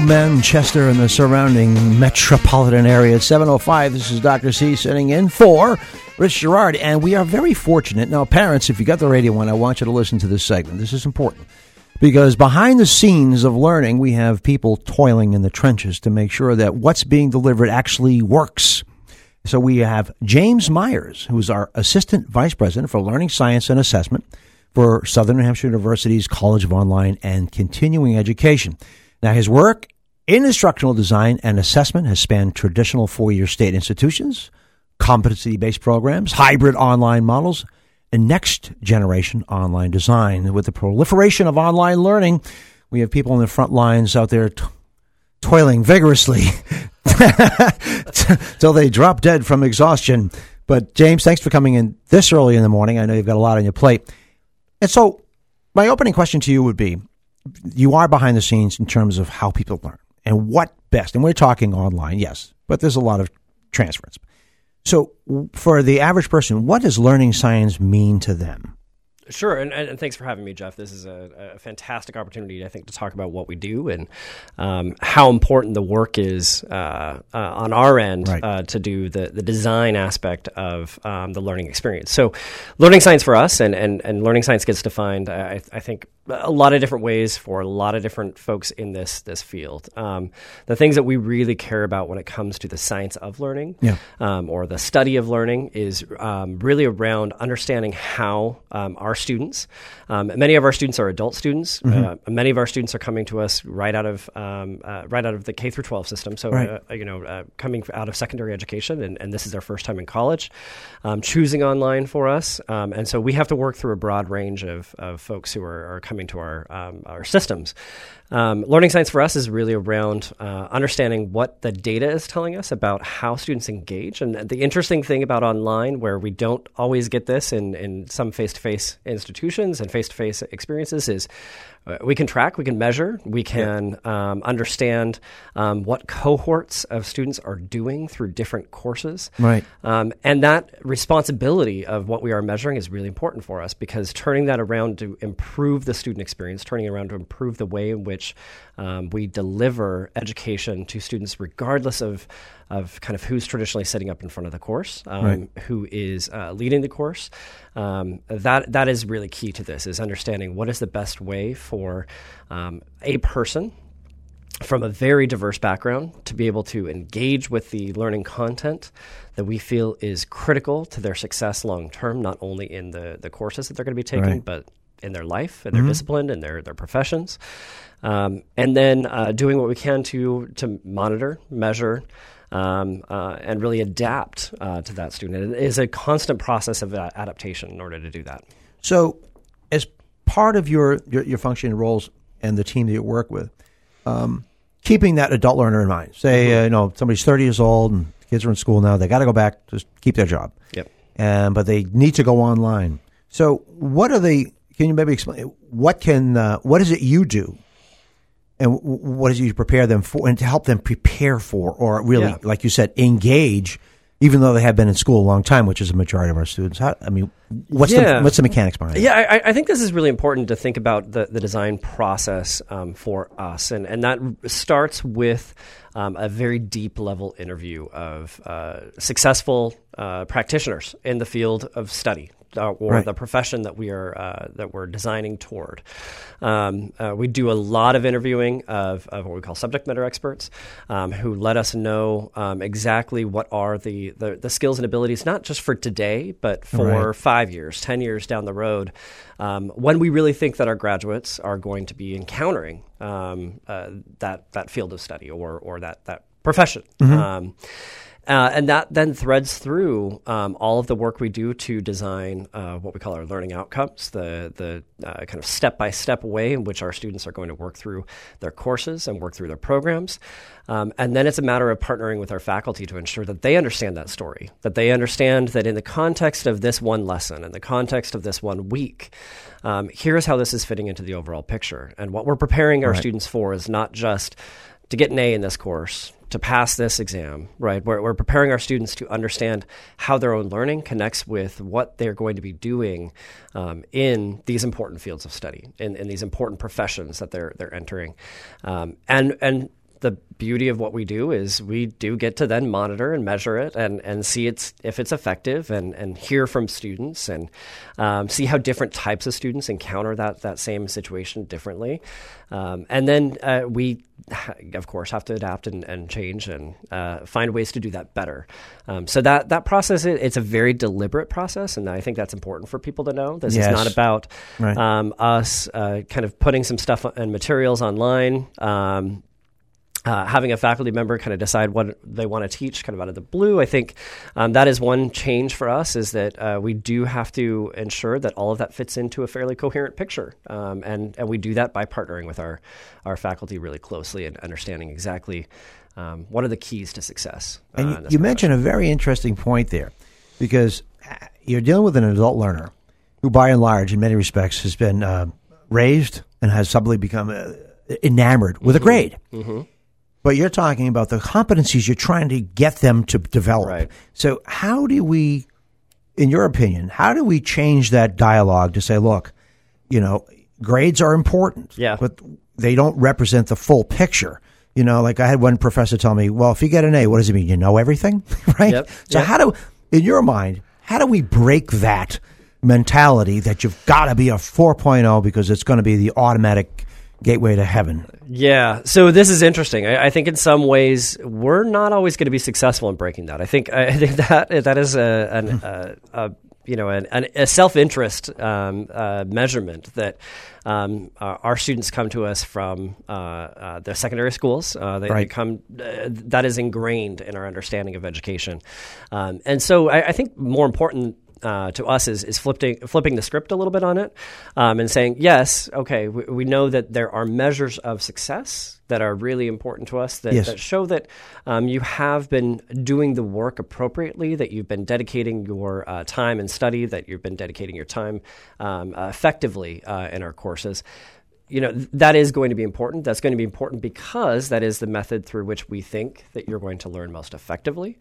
Manchester and the surrounding metropolitan area. At 7.05, this is Dr. C sitting in for Rich Girard, and we are very fortunate. Now, parents, if you got the radio on, I want you to listen to this segment. This is important because behind the scenes of learning, we have people toiling in the trenches to make sure that what's being delivered actually works. So we have James Myers, who's our Assistant Vice President for Learning Science and Assessment for Southern New Hampshire University's College of Online and Continuing Education. Now, his work in instructional design and assessment has spanned traditional four year state institutions, competency based programs, hybrid online models, and next generation online design. With the proliferation of online learning, we have people on the front lines out there t- toiling vigorously till they drop dead from exhaustion. But, James, thanks for coming in this early in the morning. I know you've got a lot on your plate. And so, my opening question to you would be you are behind the scenes in terms of how people learn and what best. And we're talking online, yes, but there's a lot of transference. So, for the average person, what does learning science mean to them? Sure, and, and, thanks for having me, Jeff. This is a, a, fantastic opportunity, I think, to talk about what we do and um, how important the work is uh, uh, on our end right. uh, to do the, the design aspect of um, the learning experience. So, learning science for us and, and, and learning science gets defined, I, I, think, a lot of different ways for a lot of different folks in this this field. Um, the things that we really care about when it comes to the science of learning yeah. Um, or the study of learning is um, really around understanding how um, our students. Um, many of our students are adult students. Mm-hmm. Uh, many of our students are coming to us right out of um, uh, right out of the K through 12 system. So right. uh, you know, uh, coming out of secondary education, and, and, this is their first time in college, um, choosing online for us. Um, and so we have to work through a broad range of, of folks who are, are coming to our um, our systems. Um, learning science for us is really around uh, understanding what the data is telling us about how students engage. And the interesting thing about online, where we don't always get this in, in some face to face institutions and face to face experiences, is we can track, we can measure, we can yeah. um, understand um, what cohorts of students are doing through different courses. Right. Um, and that responsibility of what we are measuring is really important for us because turning that around to improve the student experience, turning around to improve the way in which um, we deliver education to students, regardless of of kind of who's traditionally sitting up in front of the course, um, right. who is uh, leading the course. Um, that that is really key to this is understanding what is the best way for um, a person from a very diverse background to be able to engage with the learning content that we feel is critical to their success long term, not only in the, the courses that they're going to be taking, right. but in their life, in their mm-hmm. discipline, in their, their professions. Um, and then uh, doing what we can to, to monitor, measure, um, uh, and really adapt uh, to that student. It is a constant process of adaptation in order to do that. So, part of your, your, your function and roles and the team that you work with, um, keeping that adult learner in mind. Say, mm-hmm. uh, you know, somebody's 30 years old and kids are in school now, they got to go back to keep their job. Yep. And, but they need to go online. So, what are they? Can you maybe explain what can uh, what is it you do and what is it you prepare them for and to help them prepare for or really yeah. like you said engage even though they have been in school a long time which is a majority of our students. How, i mean what's yeah. the what's the mechanics behind it? Yeah I, I, think this is really important to think about the, the design process um, for us. And and that starts with um, a very deep level interview of uh, successful uh, practitioners in the field of study uh, or right. the profession that we are uh, that we're designing toward. Um, uh, we do a lot of interviewing of, of, what we call subject matter experts, um, who let us know um, exactly what are the, the, the skills and abilities, not just for today, but for right. five years, ten years down the road, um, when we really think that our graduates are going to be encountering um, uh, that that field of study or or that that profession. Mm-hmm. Uh, and that then threads through um, all of the work we do to design uh, what we call our learning outcomes, the, the uh, kind of step by step way in which our students are going to work through their courses and work through their programs. Um, and then it's a matter of partnering with our faculty to ensure that they understand that story, that they understand that in the context of this one lesson, in the context of this one week, um, here's how this is fitting into the overall picture. And what we're preparing our right. students for is not just to get an A in this course, to pass this exam, right? We're, we're, preparing our students to understand how their own learning connects with what they're going to be doing um, in these important fields of study, in, in, these important professions that they're they're entering, um, and and the beauty of what we do is we do get to then monitor and measure it and, and see it's if it's effective and, and hear from students and um, see how different types of students encounter that, that same situation differently. Um, and then uh, we, of course, have to adapt and, and change and uh, find ways to do that better. Um, so that, that process, it's a very deliberate process, and I think that's important for people to know. This Yes. is not about Right. um, us uh, kind of putting some stuff and materials online. Uh, having a faculty member kind of decide what they want to teach kind of out of the blue. I think um, that is one change for us is that uh, we do have to ensure that all of that fits into a fairly coherent picture. Um, and, and we do that by partnering with our, our faculty really closely and understanding exactly um, what are the keys to success. uh, And you, you mentioned a very interesting point there, because uh, you're dealing with an adult learner who, by and large, in many respects, has been uh, raised and has suddenly become uh, enamored with a grade. But you're talking about the competencies you're trying to get them to develop. Right. So, how do we, in your opinion, how do we change that dialogue to say, look, you know, grades are important, Yeah. but they don't represent the full picture. You know, like I had one professor tell me, well, if you get an A, what does it mean? You know everything, right? Yep. So, Yep. how do, in your mind, how do we break that mentality that you've got to be a 4.0 because it's going to be the automatic gateway to heaven? Yeah, so this is interesting. I, I think in some ways we're not always going to be successful in breaking that. I think I think that that is a, an, a, a you know an, an, a self interest um, uh, measurement that um, uh, our students come to us from uh, uh, their secondary schools. Uh, they, they Right. come uh, that is ingrained in our understanding of education, um, and so I, I think more important uh, to us is, is flipping flipping the script a little bit on it um, and saying yes okay we, we know that there are measures of success that are really important to us that, Yes. that show that um, you have been doing the work appropriately that you've been dedicating your uh, time and study that you've been dedicating your time um, uh, effectively uh, in our courses you know that is going to be important that's going to be important because that is the method through which we think that you're going to learn most effectively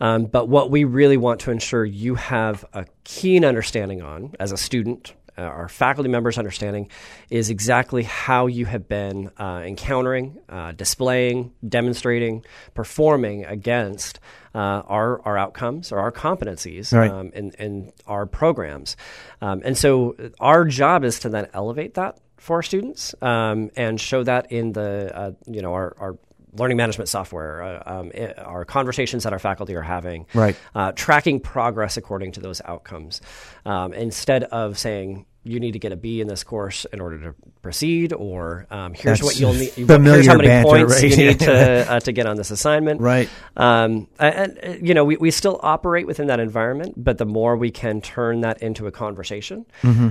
um, but what we really want to ensure you have a keen understanding on as a student uh, our faculty members understanding is exactly how you have been uh, encountering uh, displaying demonstrating performing against uh, our, our outcomes or our competencies Right. um, in, in our programs. Um, and so our job is to then elevate that for our students um, and show that in the, uh, you know, our, our learning management software, uh, um, i- our conversations that our faculty are having, Right. uh, tracking progress according to those outcomes, um, instead of saying, you need to get a B in this course in order to proceed, or um, here's That's what you'll need. here's how many banter, points right? you need to uh, to get on this assignment. Right. Um, and, and, you know, we, we still operate within that environment, but the more we can turn that into a conversation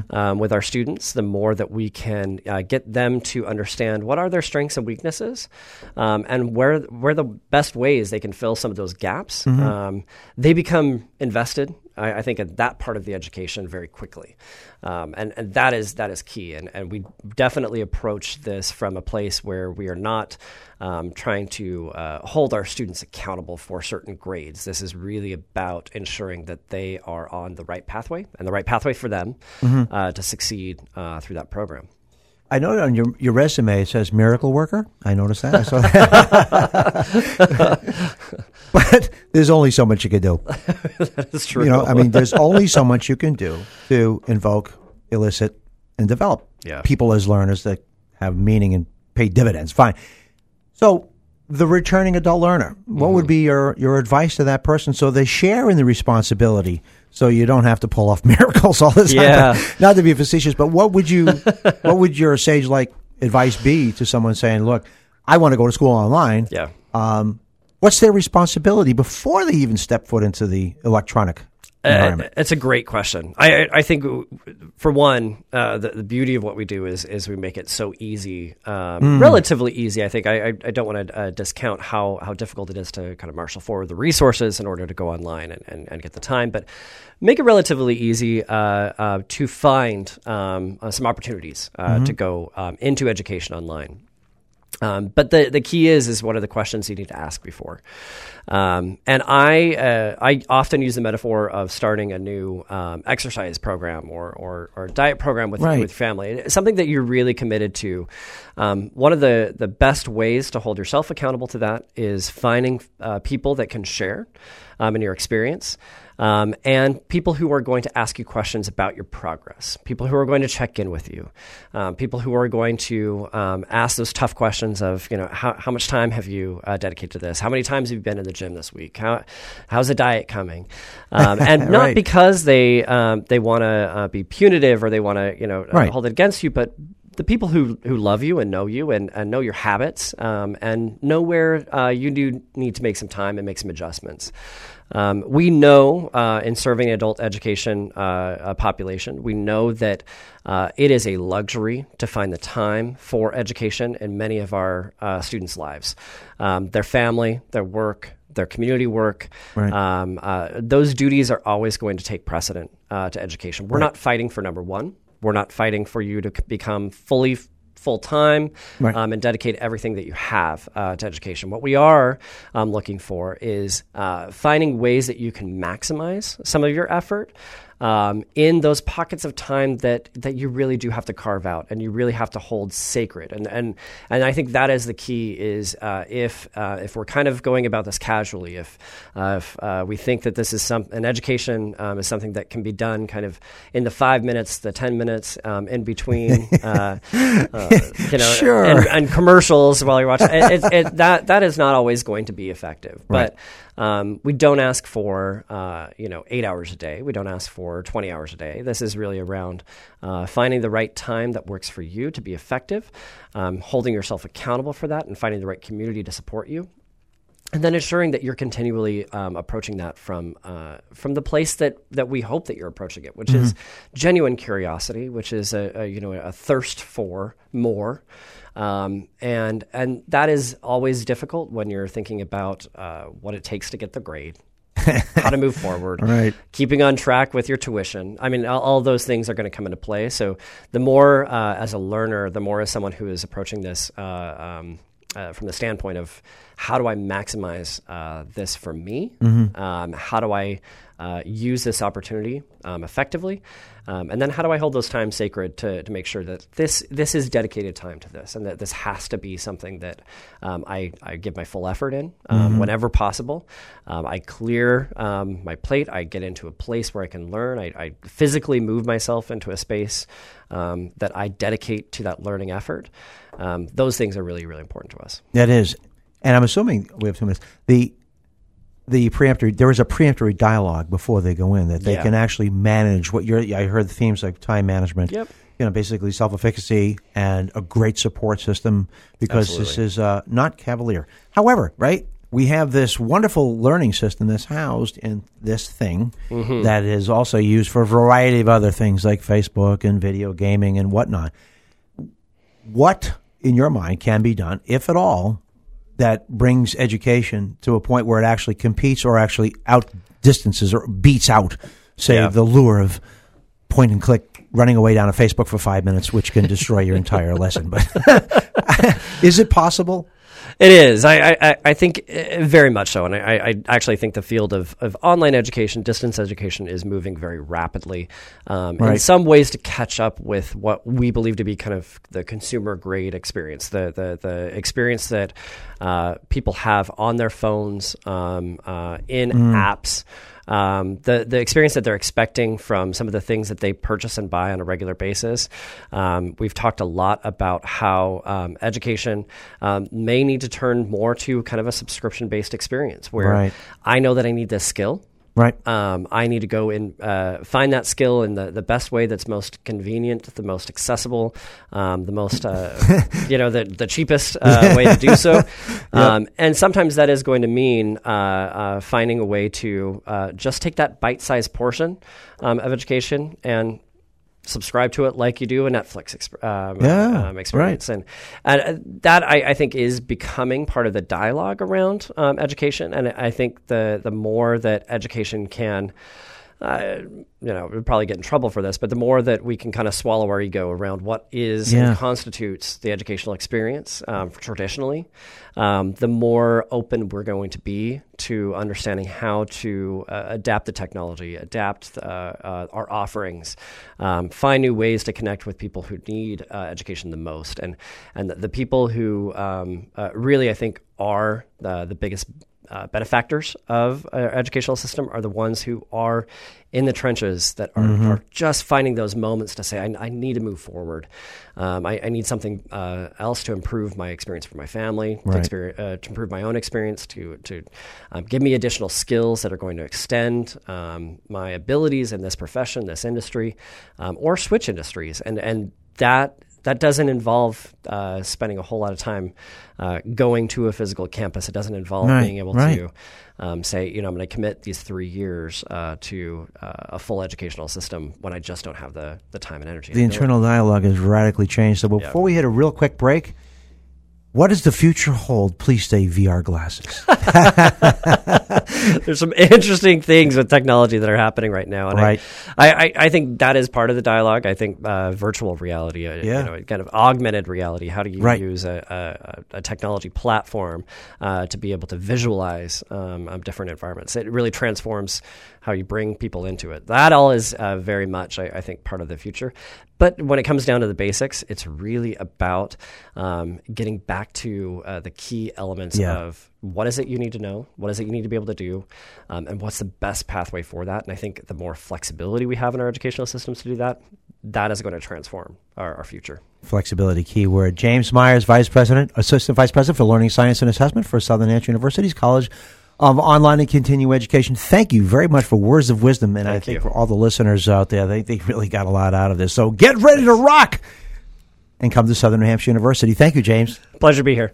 um, with our students, the more that we can uh, get them to understand what are their strengths and weaknesses, um, and where where the best ways they can fill some of those gaps. Um, they become invested. I, I think in that part of the education very quickly, um, and and that is that is key. And and we definitely approach this from a place where we are not um, trying to uh, hold our students accountable for certain grades. This is really about ensuring that they are on the right pathway and the right pathway for them uh, to succeed uh, through that program. I know on your your resume it says miracle worker. I noticed that. I saw that. but there's only so much you can do. That's true. You know, I mean, there's only so much you can do to invoke, elicit, and develop Yeah. people as learners that have meaning and pay dividends. Fine. So, the returning adult learner, what Mm-hmm. would be your, your advice to that person so they share in the responsibility so you don't have to pull off miracles all the time? Yeah. Not to be facetious, but what would you, what would your sage like advice be to someone saying, look, I want to go to school online? yeah. Um, what's their responsibility before they even step foot into the electronic environment? Uh, it's a great question. I, I- think, for one, uh, the, the beauty of what we do is is we make it so easy, um, relatively easy. I think I, I, I don't want to uh, discount how, how difficult it is to kind of marshal forward the resources in order to go online and, and, and get the time, but make it relatively easy uh, uh, to find um, uh, some opportunities uh, to go um, into education online. Um, but the, the key is is what are the questions you need to ask before. Um, and I uh, I often use the metaphor of starting a new um, exercise program or, or, or diet program with Right. with family. It's something that you're really committed to. Um, one of the the best ways to hold yourself accountable to that is finding uh, people that can share um, in your experience. Um, and people who are going to ask you questions about your progress, people who are going to check in with you, um, people who are going to um, ask those tough questions of, you know, how, how much time have you uh, dedicated to this? How many times have you been in the gym this week? How, how's the diet coming? Um, and not Right. because they um, they want to uh, be punitive or they want to, you know, uh, Right. hold it against you, but the people who, who love you and know you and, and know your habits um, and know where uh, you do need to make some time and make some adjustments. Um, we know uh, in serving adult education uh, uh, population, we know that uh, it is a luxury to find the time for education in many of our uh, students' lives. Um, their family, their work, their community work, Right. um, uh, those duties are always going to take precedent uh, to education. We're not fighting for number one. We're not fighting for you to become fully full time Right. um, and dedicate everything that you have uh, to education. What we are um, looking for is uh, finding ways that you can maximize some of your effort. Um, in those pockets of time that, that you really do have to carve out and you really have to hold sacred. And and, and I think that is the key is uh, if uh, if we're kind of going about this casually if uh, if uh, we think that this is some an education um, is something that can be done kind of in the five minutes the ten minutes um, in between uh, uh, you know Sure. and, and commercials while you're watching it, it, it, that that is not always going to be effective. But um, we don't ask for uh, you know eight hours a day. We don't ask for 20 hours a day. This is really around uh, finding the right time that works for you to be effective um, holding yourself accountable for that and finding the right community to support you. And then ensuring that you're continually um, approaching that from uh, from the place that that we hope that you're approaching it, which is genuine curiosity, which is a, a you know a thirst for more, um, and and that is always difficult when you're thinking about uh, what it takes to get the grade. how to move forward, Right. keeping on track with your tuition. I mean, all, all those things are going to come into play. So, the more uh, as a learner, the more as someone who is approaching this uh, um, uh, from the standpoint of how do I maximize uh, this for me? Um, how do I uh, use this opportunity um, effectively? Um, and then how do I hold those times sacred to, to make sure that this this is dedicated time to this, and that this has to be something that um, I, I give my full effort in um, whenever possible. Um, I clear um, my plate. I get into a place where I can learn. I, I physically move myself into a space um, that I dedicate to that learning effort. Um, those things are really really important to us. That is, and I'm assuming we have two minutes. The the preemptory there is a preemptory dialogue before they go in that they Yeah. can actually manage what you're. I heard the themes like time management. Yep. You know, basically self efficacy and a great support system because this is uh, not cavalier. However, right. We have this wonderful learning system that's housed in this thing Mm-hmm. that is also used for a variety of other things like Facebook and video gaming and whatnot what in your mind can be done, if at all, that brings education to a point where it actually competes or actually out distances or beats out, say, Yeah. the lure of point and click running away down a Facebook for five minutes, which can destroy your entire lesson. But is it possible? It is. I, I- I, think uh, very much so. And I, I actually think the field of, of online education, distance education, is moving very rapidly um, in some ways to catch up with what we believe to be kind of the consumer grade experience, the, the, the experience that uh, people have on their phones, um, uh, in apps. Um, the the experience that they're expecting from some of the things that they purchase and buy on a regular basis. Um, we've talked a lot about how um, education um, may need to turn more to kind of a subscription based experience where Right. I know that I need this skill. Right. Um, I need to go and uh, find that skill in the, the best way that's most convenient, the most accessible, um, the most, uh, you know, the, the cheapest uh, way to do so. Um, and sometimes that is going to mean uh, uh, finding a way to uh, just take that bite sized portion um, of education and subscribe to it like you do a Netflix exp- um, Yeah, um, experience. And, and uh, that I, I think is becoming part of the dialogue around um, education. And I think the the more that education can uh, you know, we'd probably get in trouble for this, but the more that we can kind of swallow our ego around what is Yeah. and constitutes the educational experience um, traditionally, um, the more open we're going to be to understanding how to uh, adapt the technology, adapt uh, uh, our offerings, um, find new ways to connect with people who need uh, education the most, and and the, the people who um, uh, really I think are the, the biggest uh, benefactors of our educational system are the ones who are in the trenches that are, are just finding those moments to say, I, I need to move forward. Um, I, I need something uh, else to improve my experience for my family, to, Right. experience, uh, to improve my own experience, to, to um, give me additional skills that are going to extend um, my abilities in this profession, this industry, um, or switch industries. And, and that that doesn't involve uh, spending a whole lot of time uh, going to a physical campus. It doesn't involve Right, being able right. to um, say, you know, I'm going to commit these three years uh, to uh, a full educational system when I just don't have the, the time and energy. The it. internal dialogue has radically changed. So before we hit a real quick break, what does the future hold? Please stay VR glasses. There's some interesting things with technology that are happening right now, and Right. I, I, I think that is part of the dialogue. I think uh, virtual reality, uh, Yeah. you know, kind of augmented reality. How do you Right. use a, a, a technology platform uh, to be able to visualize um, um, different environments? It really transforms how you bring people into it. That all is uh, very much, I, I think, part of the future. But when it comes down to the basics, it's really about um, getting back to uh, the key elements Yeah. of what is it you need to know, what is it you need to be able to do, um, and what's the best pathway for that. And I think the more flexibility we have in our educational systems to do that, that is going to transform our, our future. Flexibility keyword. James Myers, Vice President, Assistant Vice President for Learning Science and Assessment for Southern Hampshire University's College of Online and Continuing Education. Thank you very much for words of wisdom, and I think you. for all the listeners out there, they, they really got a lot out of this. So get ready to rock and come to Southern New Hampshire University. Thank you, James. Pleasure to be here.